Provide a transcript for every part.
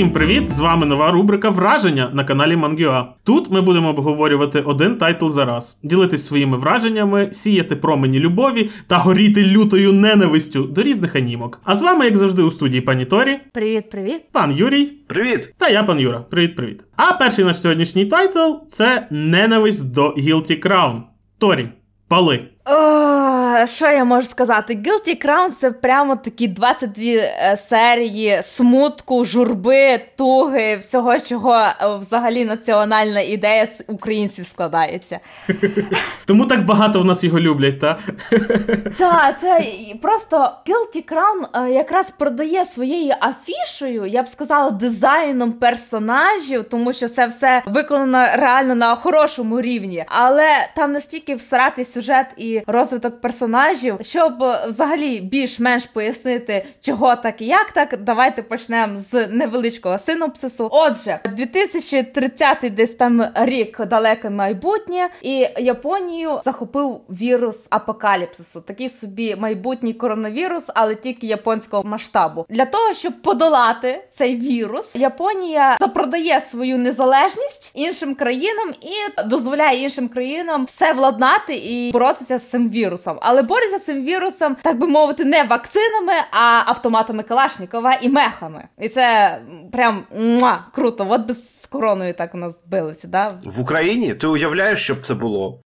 Усім привіт! З вами нова рубрика Враження на каналі Мангюа. Тут ми будемо обговорювати один тайтл за раз, ділитись своїми враженнями, сіяти промені любові та горіти лютою ненавистю до різних анімок. А з вами, як завжди, у студії пані Торі, Привіт, привіт. пан Юрій Привіт! та я, пан Юра. Привіт, привіт. А перший наш сьогоднішній тайтл це ненависть до Guilty Crown. Торі, пали. О, що я можу сказати? Guilty Crown це прямо такі 22 е, серії смутку, журби, туги, всього, чого е, взагалі національна ідея з українців складається. Тому так багато в нас його люблять, та? Так, це просто Guilty Crown е, якраз продає своєю афішою, я б сказала, дизайном персонажів, тому що це все виконано реально на хорошому рівні. Але там настільки всратий сюжет і розвиток персонажів, щоб е, взагалі більш-менш пояснити, чого так і як так. Давайте почнемо з невеличкого синопсису. Отже, 2030 десь там рік далеке майбутнє, і Японію захопив вірус апокаліпсису. Такий собі майбутній коронавірус, але тільки японського масштабу. Для того щоб подолати цей вірус, Японія запродає свою незалежність іншим країнам і дозволяє іншим країнам все владнати і боротися з цим вірусом. Але борються з цим вірусом, так би мовити, не вакцинами, а автоматами Калашнікова і мехами. І це прям муа, круто. От би з короною так у нас билися, да? В Україні ти уявляєш, щоб це було?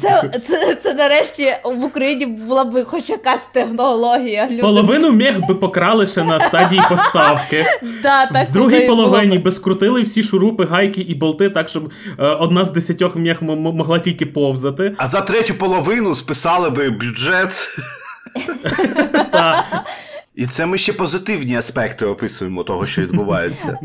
Це, це, це нарешті в Україні була б хоч якась технологія. Люди... Половину мех би покрали ще на стадії поставки. Да, так В другій половині би скрутили всі шурупи, гайки і болти, так щоб е, одна з десятьох м'ях м- м- могла тільки повзати. А за третю половину списали би бюджет. І це ми ще позитивні аспекти описуємо того, що відбувається.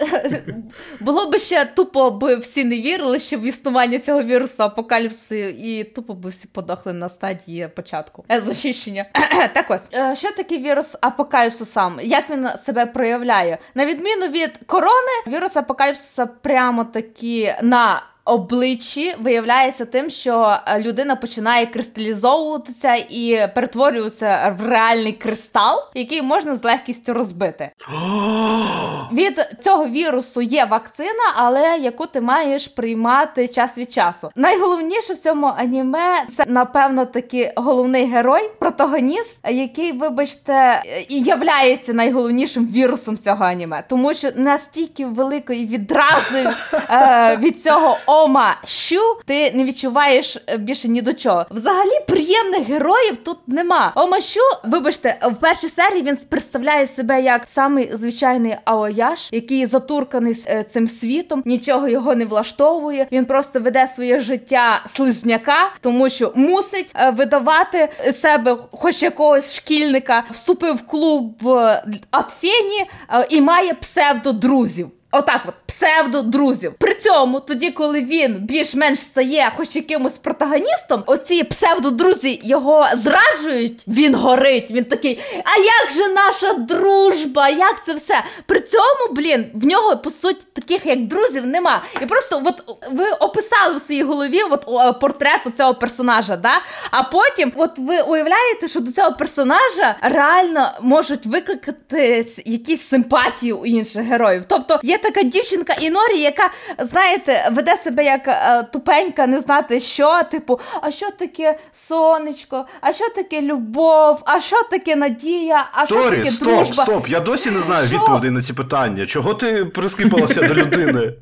Було би ще тупо, би всі не вірили, що в існування цього вірусу апокаліпсису, і тупо би всі подохли на стадії початку е, зачищення. так ось, е, що таке вірус апокаліпсису сам? Як він себе проявляє? На відміну від корони, вірус апокаліпсиса прямо таки на. Обличчі виявляється тим, що е, людина починає кристалізовуватися і перетворюється в реальний кристал, який можна з легкістю розбити. Від цього вірусу є вакцина, але яку ти маєш приймати час від часу. Найголовніше в цьому аніме це напевно таки головний герой, протагоніст, який, вибачте, і являється найголовнішим вірусом цього аніме, тому що настільки великої відрази е, від цього ома щу ти не відчуваєш е, більше ні до чого. Взагалі приємних героїв тут нема. Ома щу, вибачте, в першій серії він представляє себе як самий звичайний аояш, який затурканий е, цим світом, нічого його не влаштовує. Він просто веде своє життя слизняка, тому що мусить е, видавати себе хоч якогось шкільника, вступив в клуб е, Атфені е, і має псевдодрузів. Отак, от псевдодрузів. При цьому, тоді, коли він більш-менш стає хоч якимось протагоністом, оці псевдодрузі його зраджують, він горить. Він такий, а як же наша дружба? Як це все? При цьому, блін, в нього по суті таких як друзів нема. І просто от ви описали в своїй голові от портрет цього персонажа, да? А потім, от ви уявляєте, що до цього персонажа реально можуть викликати якісь симпатії у інших героїв. Тобто є така дівчинка Інорі, яка, знаєте, веде себе як е, тупенька, не знати що, типу, а що таке сонечко, а що таке любов, а що таке надія, а що Торі, таке стоп, дружба. стоп, я досі не знаю Що? відповідей на ці питання. Чого ти прискипалася до людини?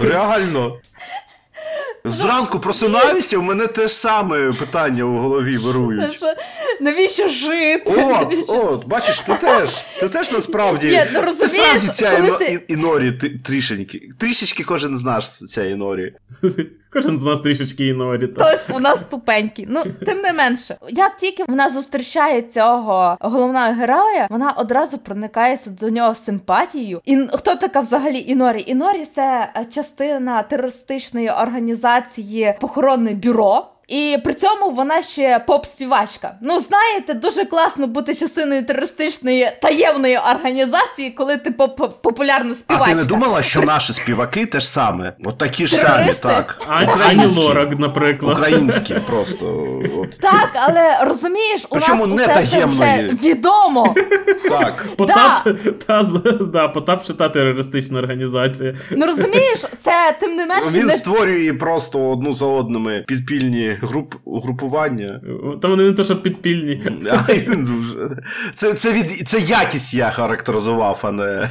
Реально. Зранку просинаюся, у мене те ж саме питання у голові вирують. Що, навіщо жити? От, Навіщо от, бачиш, ти теж. Ти теж насправді. Ні, ну, ти розумієш, справді ця коли іно, ти... і- інорі ти- трішечки. Трішечки кожен з нас ця інорі. кожен з нас трішечки інорі. Хтось у нас тупенький. Ну, тим не менше. Як тільки вона зустрічає цього головного героя, вона одразу проникається до нього симпатією. І хто така взагалі Інорі? Інорі це е, частина терористичної організації похоронне бюро. І при цьому вона ще поп-співачка. Ну, знаєте, дуже класно бути частиною терористичної таємної організації, коли ти поп-популярна співачка. А ти не думала, що наші співаки теж саме? От такі ж самі, так. Ані Лорак, наприклад. Українські просто. От. Так, але розумієш, у Причому нас не усе це вже відомо. Так. Потап, та, да, Потап ще та терористична організація. Ну розумієш, це тим не менше. Він створює просто одну за одними підпільні груп, угрупування. Та вони не то, що підпільні. Це це, від, це якість я характеризував, а не.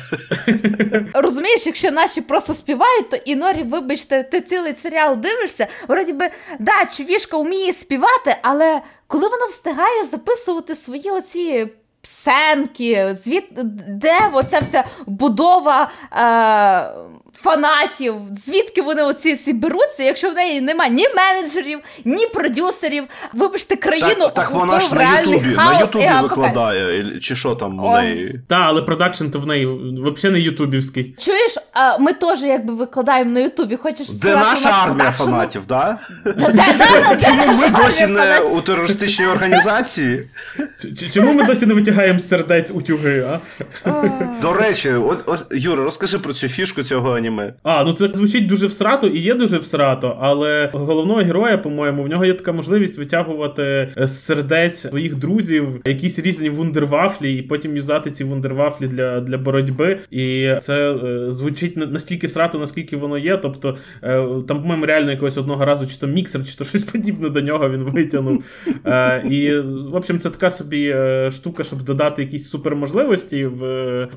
Розумієш, якщо наші просто співають, то і Норі, вибачте, ти цілий серіал дивишся, вроді би, да, чувішка вміє співати, але коли вона встигає записувати свої оці псенки, звід... де оця вся будова е... фанатів, звідки вони оці всі беруться, якщо в неї немає ні менеджерів, ні продюсерів. Вибачте, країну Так, так вона ж на Ютубі на Ютубі викладає, чи що там у неї. Так, але продакшн то в неї взагалі не ютубівський. Чуєш, а ми теж якби викладаємо на Ютубі. Хочеш Де наша армія фанатів, так? Чому ми досі не у терористичній організації? Чому ми досі не витягаємо сердець утюги, а? До речі, от, Юра, розкажи про цю фішку цього аніме. А, ну це звучить дуже всрато і є дуже всрато, але головного героя, по-моєму, в нього є така можливість витягувати з сердець своїх друзів якісь різні вундервафлі, і потім юзати ці вундервафлі для для боротьби. І це е, звучить настільки всрато, наскільки воно є. Тобто е, там, по-моєму, реально якогось одного разу, чи то міксер, чи то щось подібне до нього він витягнув. Е, і, в общем, це така собі е, штука, щоб додати якісь суперможливості в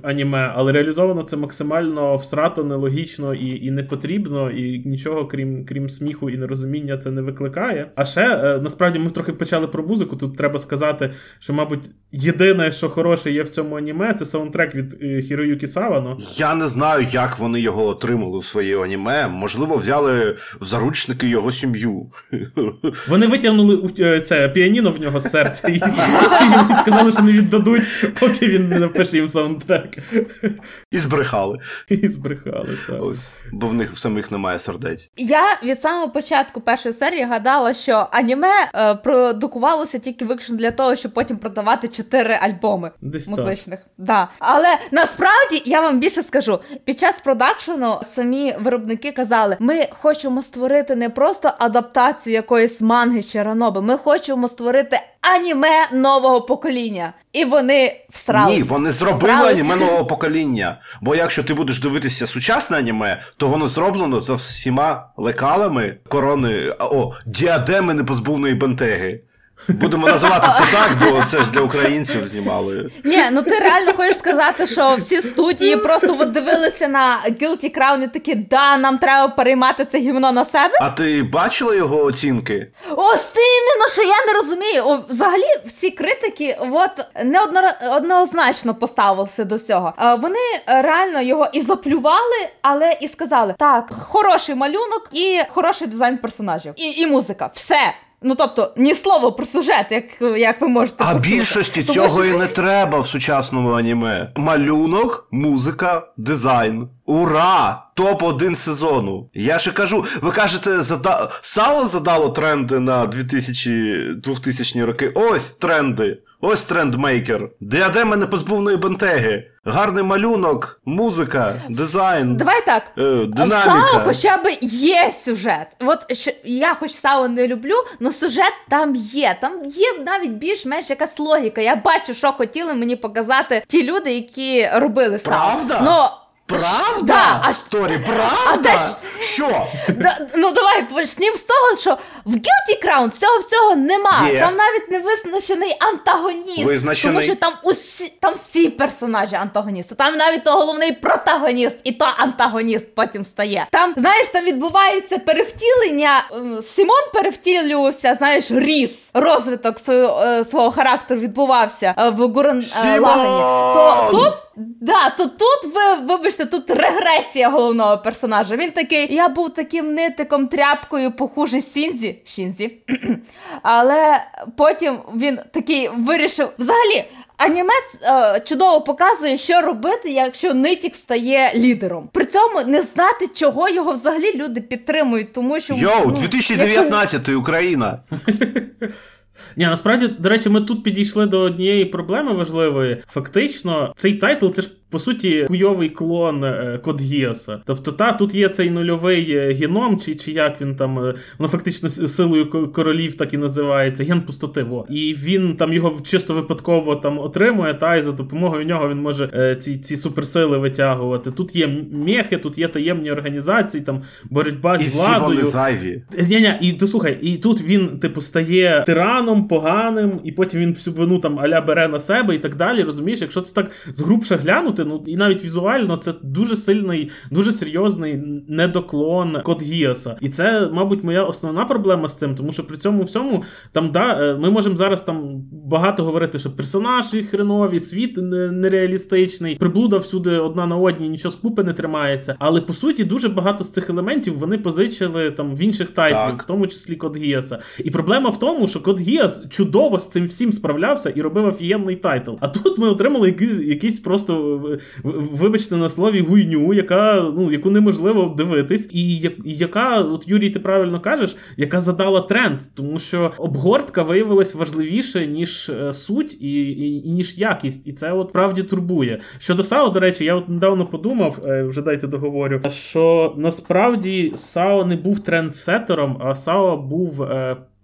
аніме, але реалізовано це максимально всрато, нелогічно і і не потрібно, і нічого, крім крім сміху і нерозуміння, це не викликає. А ще е, насправді ми трохи почали про музику. Тут треба сказати, що, мабуть, єдине, що хороше є в цьому аніме, це саундтрек від е, Хіроюкі Савано. Я не знаю, як вони його отримали в своє аніме. Можливо, взяли в заручники його сім'ю. Вони витягнули е, це піаніно в нього з серця і сказали, що не віддадуть, поки він не напише їм саундтрек. І збрехали. І збрехали, так. Ось, Бо в них в самих немає сердець. Я від самого початку першої серії гадала, що аніме е, продукувалося тільки виключно для того, щоб потім продавати чотири альбоми Десь музичних. Да. Але насправді я вам більше скажу: під час продакшену самі виробники казали: ми хочемо створити не просто адаптацію якоїсь манги чи раноби, ми хочемо створити аніме нового покоління. І вони всрали. Ні, вони зробили Всралися. аніме нового покоління. Бо якщо ти будеш дивитися сучасне аніме, то воно зроблено за всіма лекалами корони, о, діадеми непозбувної бентеги. Будемо називати це так, бо це ж для українців знімали. Ні, ну ти реально хочеш сказати, що всі студії просто дивилися на Guilty Crown і такі, да, нам треба переймати це гівно на себе. А ти бачила його оцінки? Ось ти іменно, що я не розумію. О, взагалі, всі критики от неоднозначно поставилися до цього. Вони реально його і заплювали, але і сказали: так, хороший малюнок і хороший дизайн персонажів, і, і музика. Все. Ну тобто, ні слова про сюжет, як як ви можете А почути. більшості Тому цього що... і не треба в сучасному аніме. Малюнок, музика, дизайн. Ура! Топ-1 сезону. Я ще кажу, ви кажете, зада... сало задало тренди на 2000 2000 роки. Ось тренди. Ось трендмейкер. Діадема непозбувної бентеги. Гарний малюнок, музика, дизайн. Давай так. Е, динаміка. В Сао хоча б є сюжет. От що, я хоч Сао не люблю, але сюжет там є. Там є навіть більш-менш якась логіка. Я бачу, що хотіли мені показати ті люди, які робили Сао. Правда? Но Правда? Да, а Торі, правда? А ж... Що? Да, ну давай почнемо з того, що в Guilty Crown цього всього нема. Є. Там навіть не визначений антагоніст. Визначений. Тому що там усі там всі персонажі антагоністи. Там навіть то головний протагоніст, і то антагоніст потім стає. Там, знаєш, там відбувається перевтілення. Симон перевтілювався, знаєш, ріс, розвиток свого, е, свого характеру відбувався е, в Гурен Лагані. То тут. Да, то тут ви вибачте, тут регресія головного персонажа. Він такий, я був таким нитиком, тряпкою, похуже Сінзі. Шінзі. Але потім він такий вирішив. Взагалі, аніме е, чудово показує, що робити, якщо нитік стає лідером. При цьому не знати, чого його взагалі люди підтримують, тому що Йоу, ну, 2019 якщо... Україна. Ні, насправді, до речі, ми тут підійшли до однієї проблеми важливої. Фактично, цей тайтл це ж по суті хуйовий клон е, Код Гіаса. Тобто, та тут є цей нульовий е, геном, чи чи як він там, е, воно фактично силою королів так і називається, ген пустоти. Во. І він там його чисто випадково там отримує, та і за допомогою нього він може ці ці суперсили витягувати. Тут є мехи, тут є таємні організації, там боротьба з і владою. Всі вони зайві. Ні-ні, і то слухай, і тут він, типу, стає тираном, поганим, і потім він всю вину там аля бере на себе і так далі. Розумієш, якщо це так згрубше глянути ну і навіть візуально це дуже сильний, дуже серйозний недоклон Код Гіаса. І це, мабуть, моя основна проблема з цим, тому що при цьому всьому там да, е, ми можемо зараз там багато говорити, що персонажі хренові, світ нереалістичний, приблуда всюди одна на одній, нічого з купи не тримається. Але по суті, дуже багато з цих елементів вони позичили там в інших тайтлах, в тому числі Код Гіаса. І проблема в тому, що Код Гіас чудово з цим всім справлявся і робив офігєнний тайтл. А тут ми отримали якийсь, якийсь просто вибачте на слові, хуйню, яка ну яку неможливо дивитись, і яка, от Юрій, ти правильно кажеш, яка задала тренд, тому що обгортка виявилась важливіше, ніж е, суть і, і, і ніж якість, і це от правді турбує. Щодо САО, до речі, я от недавно подумав, е, вже дайте договорю, що насправді САО не був трендсетером, а САО був.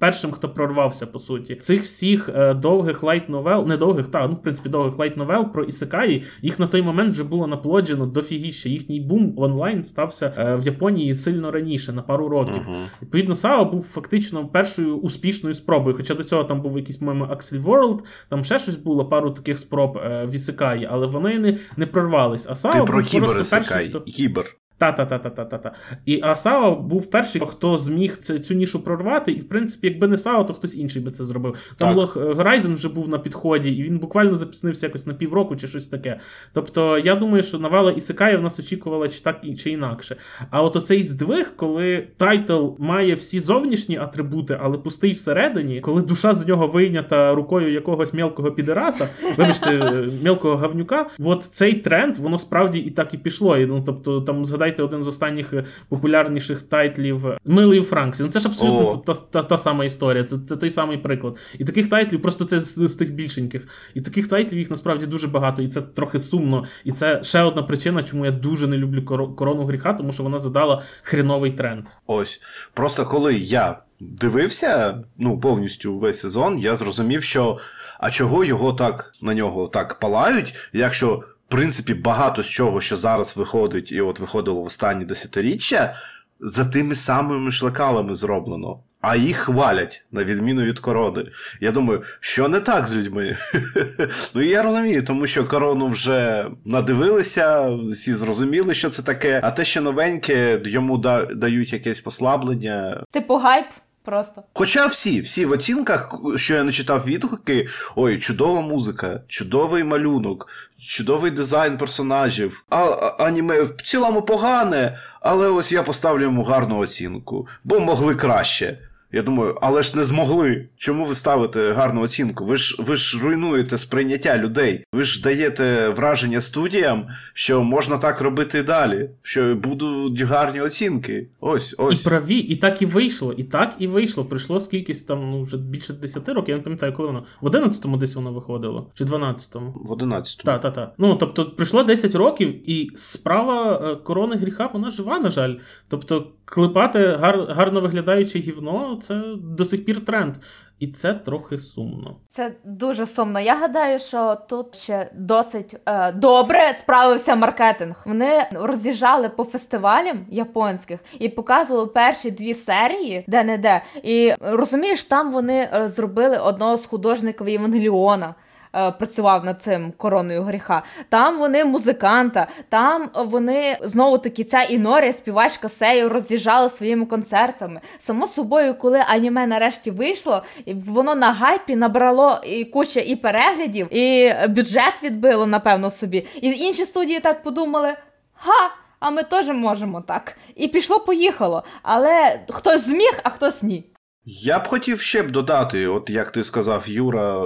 Першим, хто прорвався, по суті. Цих всіх е, довгих лайт-новел, не довгих, та, ну, в принципі, довгих лайт-новел про Ісекаї, їх на той момент вже було наплоджено дофігіще. Їхній бум онлайн стався е, в Японії сильно раніше, на пару років. Uh-huh. Відповідно, Сао був фактично першою успішною спробою. Хоча до цього там був якийсь, по-моєму, Accel World, там ще щось було, пару таких спроб е, в Ісекаї, але вони не не прорвались. А Сао Ти про кібер ісекай. Хто... Кібер. Та-та-та-та-та-та. І а Сао був перший, хто зміг цю, нішу прорвати, і в принципі, якби не Сао, то хтось інший би це зробив. Там Log Horizon вже був на підході, і він буквально запізнився якось на півроку чи щось таке. Тобто, я думаю, що навала Ісикає в нас очікувала чи так, чи інакше. А от оцей здвиг, коли тайтл має всі зовнішні атрибути, але пустий всередині, коли душа з нього вийнята рукою якогось мелкого підераса, вибачте, мелкого гавнюка, от цей тренд, воно справді і так і пішло. І, ну, тобто, там згадай згадайте один з останніх е, популярніших тайтлів Милий у Франксі. Ну це ж абсолютно та, та та, сама історія, це це той самий приклад. І таких тайтлів, просто це з, з тих більшеньких. І таких тайтлів їх насправді дуже багато, і це трохи сумно. І це ще одна причина, чому я дуже не люблю корону гріха, тому що вона задала хреновий тренд. Ось просто коли я дивився ну повністю весь сезон, я зрозумів, що. А чого його так на нього так палають, якщо принципі, багато з чого, що зараз виходить, і от виходило в останні десятиріччя, за тими самими шлакалами зроблено. А їх хвалять, на відміну від корони. Я думаю, що не так з людьми? Ну я розумію, тому що корону вже надивилися, всі зрозуміли, що це таке, а те, що новеньке, йому дають якесь послаблення. Типу гайп. Просто. Хоча всі, всі в оцінках, що я не читав відгуки, ой, чудова музика, чудовий малюнок, чудовий дизайн персонажів, а, а аніме в цілому погане, але ось я поставлю йому гарну оцінку, бо могли краще. Я думаю, але ж не змогли. Чому ви ставите гарну оцінку? Ви ж ви ж руйнуєте сприйняття людей. Ви ж даєте враження студіям, що можна так робити і далі, що будуть гарні оцінки. Ось, ось. І праві, і так і вийшло. І так і вийшло. Прийшло скількись там, ну вже більше 10 років. Я не пам'ятаю, коли воно. В 11-му десь воно виходило. Чи 12-му? В 11-му. Так, так, так. Ну тобто, прийшло 10 років, і справа е, корони гріха, вона жива, на жаль. Тобто, клепати гар, гарно виглядаюче гівно це до сих пір тренд. І це трохи сумно. Це дуже сумно. Я гадаю, що тут ще досить е, добре справився маркетинг. Вони роз'їжджали по фестивалям японських і показували перші дві серії, де не де. І розумієш, там вони е, зробили одного з художників Євангеліона. Е, працював над цим короною гріха. Там вони музиканта, там вони знову таки ця Інорія, співачка Сею, роз'їжджала своїми концертами. Само собою, коли аніме нарешті вийшло, воно на гайпі набрало і куча і переглядів, і бюджет відбило, напевно, собі. І інші студії так подумали: ха! А ми теж можемо так. І пішло-поїхало. Але хтось зміг, а хтось ні. Я б хотів ще б додати, от як ти сказав, Юра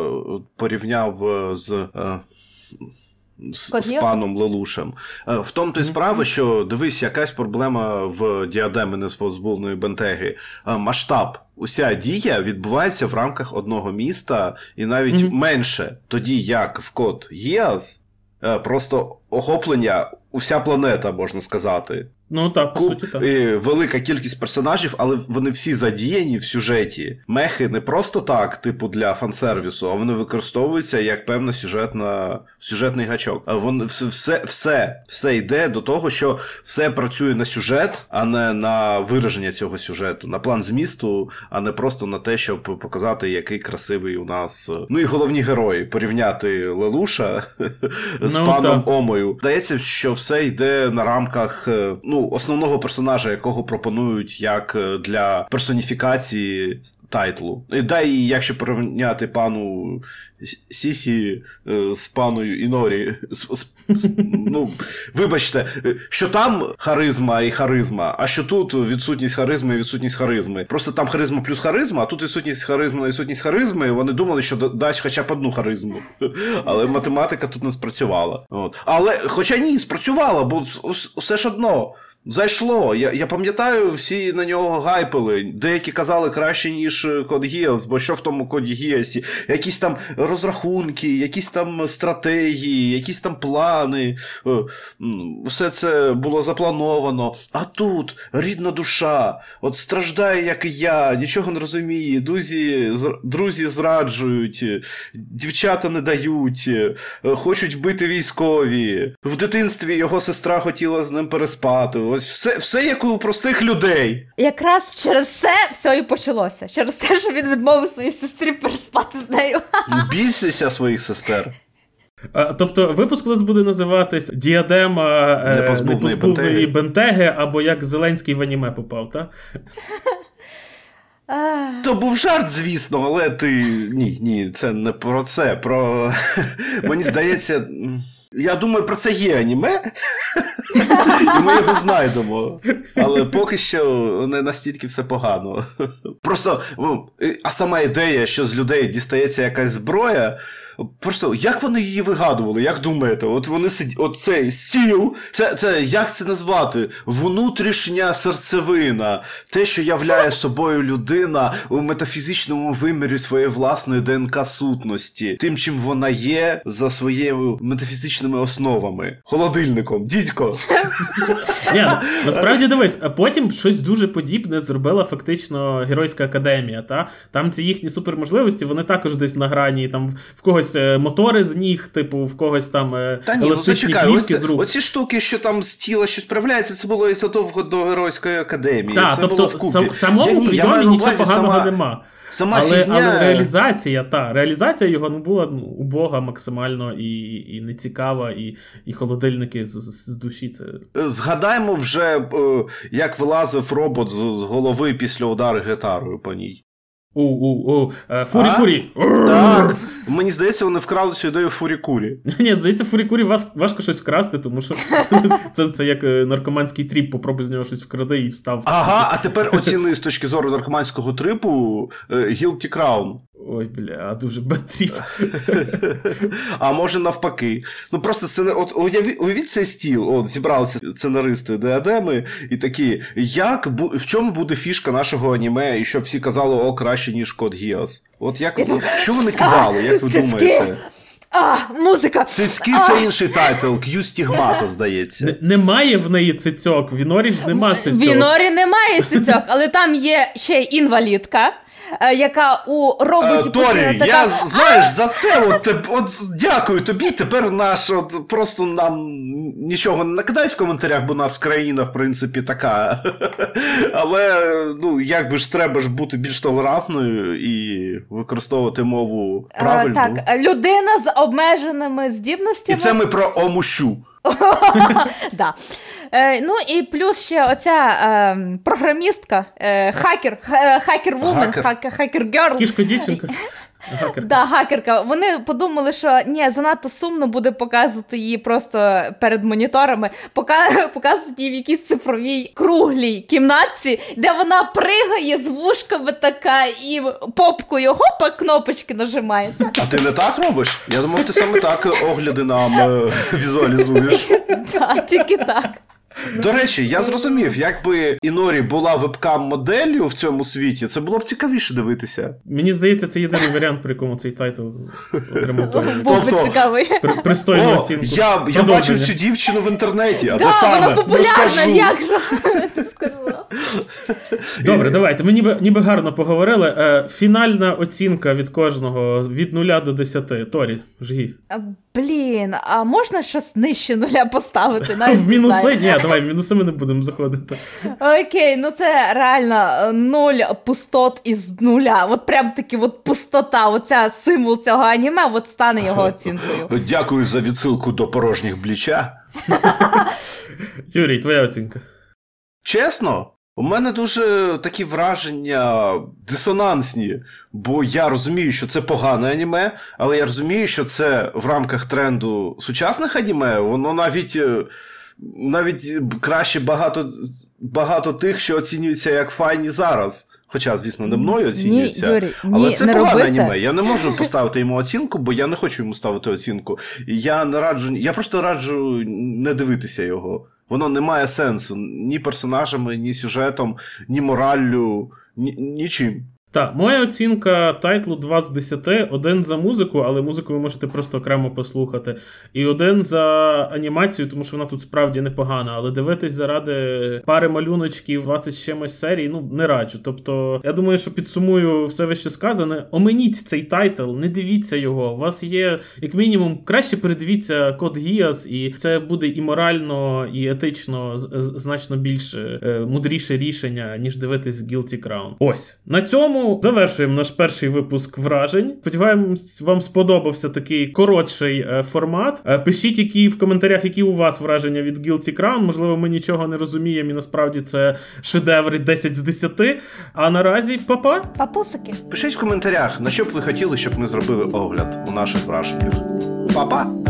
порівняв е, з. Е, з, з паном Лелушем. Е, в тому то й справа, що дивись, якась проблема в діадеми неспозбувної бентеги. Масштаб. Уся дія відбувається в рамках одного міста і навіть mm-hmm. менше, тоді як в код ЄАЗ, просто охоплення уся планета, можна сказати. Ну так, по Куб, суті, так. І велика кількість персонажів, але вони всі задіяні в сюжеті. Мехи не просто так, типу, для фан-сервісу, а вони використовуються як певна сюжетна, сюжетний гачок. А вони все, все, все, все йде до того, що все працює на сюжет, а не на вираження цього сюжету, на план змісту, а не просто на те, щоб показати, який красивий у нас. Ну і головні герої порівняти Лелуша з ну, паном так. Омою. Здається, що все йде на рамках. Ну, основного персонажа, якого пропонують як е, для персоніфікації тайтлу. І да, і якщо порівняти пану Сісі е, з паною Інорі, з, з, ну, вибачте, що там харизма і харизма, а що тут відсутність харизми і відсутність харизми. Просто там харизма плюс харизма, а тут відсутність харизми на відсутність харизми. Вони думали, що дасть хоча б одну харизму. Але математика тут не спрацювала. От. Але, хоча ні, спрацювала, бо все ж одно. Зайшло. Я я пам'ятаю, всі на нього гайпили. Деякі казали краще, ніж Код Гіас, бо що в тому Коді Гіасі? Якісь там розрахунки, якісь там стратегії, якісь там плани. Е, все це було заплановано. А тут рідна душа, от страждає, як і я, нічого не розуміє. Друзі, друзі зраджують, дівчата не дають, е, хочуть вбити військові. В дитинстві його сестра хотіла з ним переспати. Ось все, все як у простих людей. Якраз через це все і почалося. Через те, що він відмовив своїй сестрі переспати з нею. Бійтеся своїх сестер. А, тобто випуск у нас буде називатись Діадема е, непозбувної бентеги. бентеги, або як Зеленський в аніме попав, так? То був жарт, звісно, але ти. Ні, ні, це не про це. Про. Мені здається. Я думаю, про це є аніме, і ми його знайдемо. Але поки що не настільки все погано. Просто, ну, а сама ідея, що з людей дістається якась зброя. Просто як вони її вигадували, як думаєте? От вони сидять, оцей стіл, це це як це назвати? Внутрішня серцевина, те, що являє собою людина у метафізичному вимірі своєї власної ДНК сутності, тим, чим вона є за своїми метафізичними основами. Холодильником, дідько. Ні, Насправді дивись, а потім щось дуже подібне зробила фактично Геройська академія. Та? Там ці їхні суперможливості, вони також десь на грані, там в когось когось е, мотори з ніг, типу, в когось там е, Та ні, ну зачекай, оці, з рук. Оці штуки, що там з тіла щось проявляється, це було і задовго до Геройської академії. Так, тобто. Сам, самому прийомі нічого поганого сама... нема. Сама але фігня... але реалізація, та, реалізація його ну, була ну, убога максимально і і нецікава, і і холодильники з, з, з душі. це... Згадаємо вже, як вилазив робот з, з голови після удару гітарою по ній. У-у-у. Фурі-курі. Так. Мені здається, вони вкрали цю ідею фурі-курі. Ні, здається, фурі-курі важко щось вкрасти, тому що це це як е, наркоманський тріп, попробуй з нього щось вкради і встав. Ага, а тепер оціни з точки зору наркоманського трипу е, Guilty Crown. Ой, бля, дуже батріп. А може навпаки. Ну просто це от уявіть цей стіл. От зібралися сценаристи Деадеми і такі, як бу... в чому буде фішка нашого аніме, і щоб всі казали, о, краще, ніж Код Гіас. От як що вони кидали, як ви думаєте? А, музика! Цицьки це інший тайтл, К'ю стігмата, здається. Немає в неї цицьок, в Інорі ж нема цицьок. В Інорі немає цицьок, але там є ще інвалідка. Е, яка у роботі Торі, така... я знаєш, за це от, от дякую тобі. Тепер наш от просто нам нічого не накидають в коментарях, бо нас країна, в принципі, така. Але ну, як би ж треба ж бути більш толерантною і використовувати мову е, правильно. Так, людина з обмеженими здібностями. І це ми про омущу. да. Е, Ну і плюс ще оця е, програмістка, е, хакер, е, хакер вумен, хакер герл. Кішка дівчинка. Гакерка. Да, гакерка. Вони подумали, що ні, занадто сумно буде показувати її просто перед моніторами, пока... показувати її в якійсь цифровій круглій кімнатці, де вона пригає з вушками така і попкою хопа кнопочки нажимається. А ти не так робиш? Я думав, ти саме так огляди нам е, візуалізуєш. Так, тільки так. До речі, я зрозумів, якби Інорі була вебкам-моделлю в цьому світі, це було б цікавіше дивитися. Мені здається, це єдиний варіант, при якому цей тайтл отримав Був би Тобто- цікавий. при- пристойну О, оцінку. я, я Продовження. бачив цю дівчину в інтернеті, а де Да, саме? вона Не популярна, скажу. як же ти сказала. Добре, давайте. Ми ніби, ніби гарно поговорили. Е, фінальна оцінка від кожного від 0 до 10. Торі, жгі. Блін, а можна щось нижче нуля поставити? Навіть В мінуси? Ні, давай, в мінуси ми не будемо заходити. Окей, ну це реально е, нуль пустот із нуля. От прям таки от пустота, оця символ цього аніме, от стане його оцінкою. Дякую за відсилку до порожніх бліча. Юрій, твоя оцінка. Чесно, у мене дуже такі враження дисонансні, бо я розумію, що це погане аніме, але я розумію, що це в рамках тренду сучасних аніме, воно навіть. е, Навіть краще багато, багато тих, що оцінюються як файні зараз. Хоча, звісно, не мною оцінюються. Ні, Юрій, але ні, це погане аніме. Я не можу поставити йому оцінку, бо я не хочу йому ставити оцінку. Я не раджу, я просто раджу не дивитися його. Воно не має сенсу ні персонажами, ні сюжетом, ні мораллю, ні, нічим. Так, моя оцінка тайтлу 2 з 10, один за музику, але музику ви можете просто окремо послухати. І один за анімацію, тому що вона тут справді непогана. Але дивитись заради пари малюночків, 20 чимось серій, ну не раджу. Тобто, я думаю, що підсумую все вище сказане. Оминіть цей тайтл, не дивіться його. У вас є, як мінімум, краще передивіться код Гіас, і це буде і морально, і етично значно більше е, мудріше рішення, ніж дивитись Guilty Crown. Ось на цьому завершуємо наш перший випуск вражень. Сподіваємось, вам сподобався такий коротший е, формат. Е, пишіть, які в коментарях, які у вас враження від Guilty Crown. Можливо, ми нічого не розуміємо, і насправді це шедеври 10 з 10. А наразі, па-па! Папусики. Пишіть в коментарях, на що б ви хотіли, щоб ми зробили огляд у наших враженнях. Па-па!